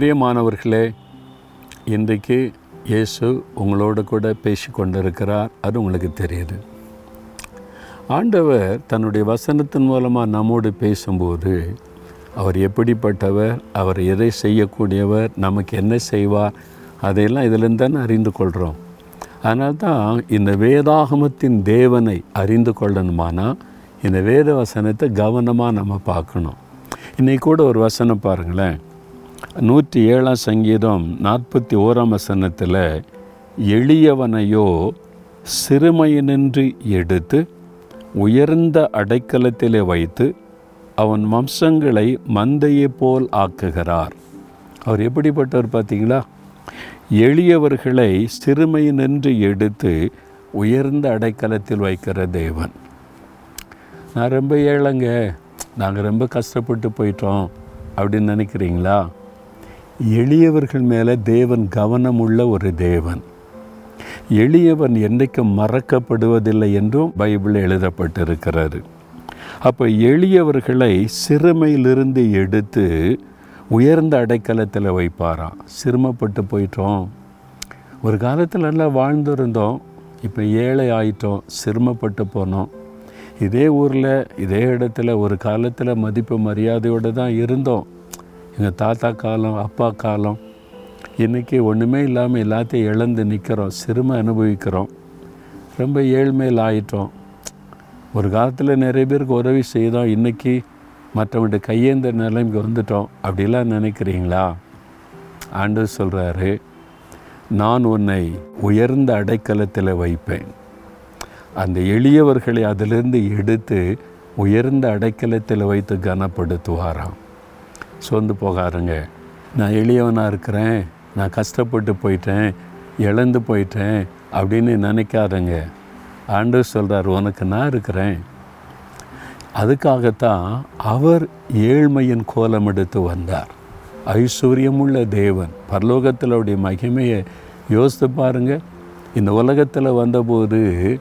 பிரியமானவர்களே இன்றைக்கு இயேசு உங்களோட கூட பேசி கொண்டிருக்கிறார் அது உங்களுக்கு தெரியுது. ஆண்டவர் தன்னுடைய வசனத்தின் மூலமாக நம்மோடு பேசும்போது அவர் எப்படிப்பட்டவர் அவர் எதை செய்யக்கூடியவர் நமக்கு என்ன செய்வார் அதையெல்லாம் இதிலிருந்து தானே அறிந்து கொள்கிறோம் அதனால் தான் இந்த வேதாகமத்தின் தேவனை அறிந்து கொள்ளணுமானா இந்த வேத வசனத்தை கவனமாக நம்ம பார்க்கணும். இன்றைக்கூட ஒரு வசனம் பாருங்களேன். நூற்றி ஏழாம் சங்கீதம் நாற்பத்தி ஓராம் வசனத்தில் எளியவனையோ சிறுமையினின்று எடுத்து உயர்ந்த அடைக்கலத்திலே வைத்து அவன் வம்சங்களை மந்தையைப் போல் ஆக்குகிறார். அவர் எப்படிப்பட்டவர் பார்த்தீங்களா? எளியவர்களை சிறுமையினின்று எடுத்து உயர்ந்த அடைக்கலத்தில் வைக்கிற தேவன். நான் ரொம்ப ஏழைங்க. நாங்கள் ரொம்ப கஷ்டப்பட்டு போயிட்டோம் அப்படின்னு நினைக்கிறீங்களா? எளியவர்கள் மேலே தேவன் கவனமுள்ள ஒரு தேவன். எளியவன் என்றைக்கும் மறக்கப்படுவதில்லை என்றும் பைபிள் எழுதப்பட்டிருக்கிறாரு அப்போ எளியவர்களை சிறுமையிலிருந்து எடுத்து உயர்ந்த அடைக்கலத்தில் வைப்பாராம். சிரமப்பட்டு போயிட்டோம். ஒரு காலத்தில் நல்லா வாழ்ந்திருந்தோம். இப்போ ஏழை ஆயிட்டோம். சிரமப்பட்டு போனோம். இதே ஊரில் இதே இடத்துல ஒரு காலத்தில் மதிப்பு மரியாதையோடு தான் இருந்தோம். எங்கள் தாத்தா காலம் அப்பா காலம் இன்றைக்கி ஒன்றுமே இல்லாமல் எல்லாத்தையும் இழந்து நிற்கிறோம் சிறுமை அனுபவிக்கிறோம். ரொம்ப ஏழ்மையில் ஆயிட்டோம். ஒரு காலத்தில் நிறைய பேருக்கு உதவி செய்தோம் இன்றைக்கி மற்றவங்கள்ட்ட கையேந்த நிலைமைக்கு வந்துட்டோம். அப்படிலாம் நினைக்கிறீங்களா? ஆண்டு சொல்கிறாரு நான் உன்னை உயர்ந்த அடைக்கலத்தில் வைப்பேன். அந்த எளியவர்களை அதிலிருந்து எடுத்து உயர்ந்த அடைக்கலத்தில் வைத்து கனப்படுத்துவாராம். சோர்ந்து போகாருங்க நான் எளியவனாக இருக்கிறேன். நான் கஷ்டப்பட்டு போயிட்டேன். இழந்து போயிட்டேன் அப்படின்னு நினைக்காதங்க. ஆண்டு சொல்கிறார் உனக்கு நான் இருக்கிறேன். அதுக்காகத்தான் அவர் ஏழ்மையின் கோலம் எடுத்து வந்தார். ஐஸ்வர்யமுள்ள தேவன். பரலோகத்தில் அவருடைய மகிமையை யோசித்து பாருங்க. இந்த உலகத்தில் வந்தபோது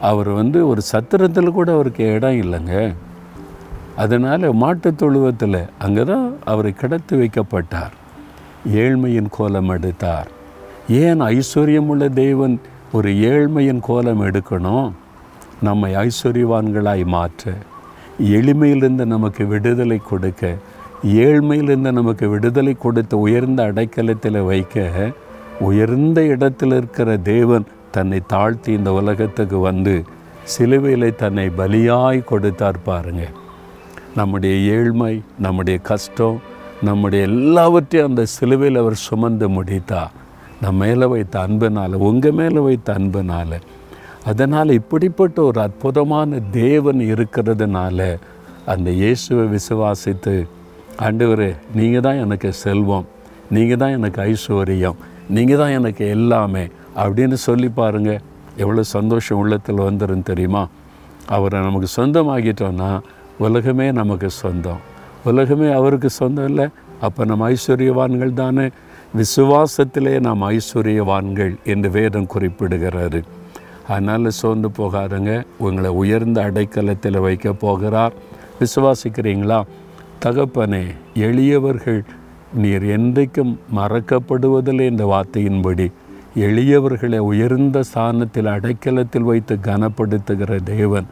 அவர் வந்து ஒரு சத்திரத்தில் கூட அவருக்கு இடம் இல்லைங்க. அதனால் மாட்டுத் தொழுவத்தில் அங்கே தான் அவர் கிடத்து வைக்கப்பட்டார். ஏழ்மையின் கோலம் எடுத்தார். ஏன் ஐஸ்வர்யமுள்ள தெய்வன் ஒரு ஏழ்மையின் கோலம் எடுக்கணும்? நம்மை ஐஸ்வர்யவான்களாய் மாற்ற. எளிமையிலிருந்து நமக்கு விடுதலை கொடுக்க ஏழ்மையிலிருந்து நமக்கு விடுதலை கொடுத்து உயர்ந்த அடைக்கலத்தில் வைக்க உயர்ந்த இடத்தில் இருக்கிற தேவன் தன்னை தாழ்த்தி இந்த உலகத்துக்கு வந்து சிலுவையில் தன்னை பலியாய் கொடுத்தார் பாருங்கள் நம்முடைய ஏழ்மை நம்முடைய கஷ்டம் நம்முடைய எல்லாவற்றையும் அந்த சிலுவையில் அவர் சுமந்து முடித்தா நம்ம மேலே வைத்த அன்பினால் உங்கள் மேலே வைத்த அன்பினால் அதனால் இப்படிப்பட்ட ஒரு அற்புதமான தேவன் இருக்கிறதுனால அந்த இயேசுவை விசுவாசித்து ஆண்டவரே நீங்கள் தான் எனக்கு செல்வம் நீங்கள் தான் எனக்கு ஐஸ்வர்யம் நீங்கள் தான் எனக்கு எல்லாமே அப்படின்னு சொல்லி பாருங்கள் எவ்வளோ சந்தோஷம் உள்ளத்தில் வந்துடும் தெரியுமா? அவரை நமக்கு சொந்தமாகிட்டோன்னா உலகமே நமக்கு சொந்தம். உலகமே அவருக்கு சொந்தம் இல்லை. அப்போ நம்ம ஐஸ்வர்யவான்கள் தானே? விசுவாசத்திலே நாம் ஐஸ்வர்யவான்கள் என்று வேதம் குறிப்பிடுகிறாரு அதனால் சோர்ந்து போகாதுங்க. உங்களை உயர்ந்த அடைக்கலத்தில் வைக்க போகிறார். விசுவாசிக்கிறீங்களா? தகப்பனே எளியவர்கள் நீர் என்றைக்கும் மறக்கப்படுவதில்லை இந்த வார்த்தையின்படி. எளியவர்களை உயர்ந்த ஸ்தானத்தில் அடைக்கலத்தில் வைத்து கனப்படுத்துகிற தேவன்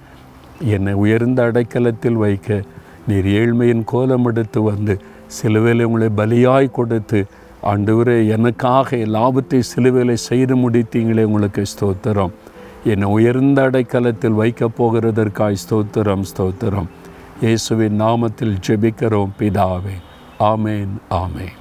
என்னை உயர்ந்த அடைக்கலத்தில் வைக்க நீர் ஏழ்மையின் கோலம் எடுத்து வந்து சிலுவையில் உங்களை பலியாய் கொடுத்து ஆண்டவரே எனக்காக லாபத்தை சிலுவையில் செய்து முடித்தீங்களே உங்களுக்கு ஸ்தோத்திரம். என்னை உயர்ந்த அடைக்கலத்தில் வைக்கப் போகிறதற்காய் ஸ்தோத்திரம் ஸ்தோத்திரம். இயேசுவின் நாமத்தில் ஜெபிக்கிறோம் பிதாவே. ஆமேன் ஆமேன்.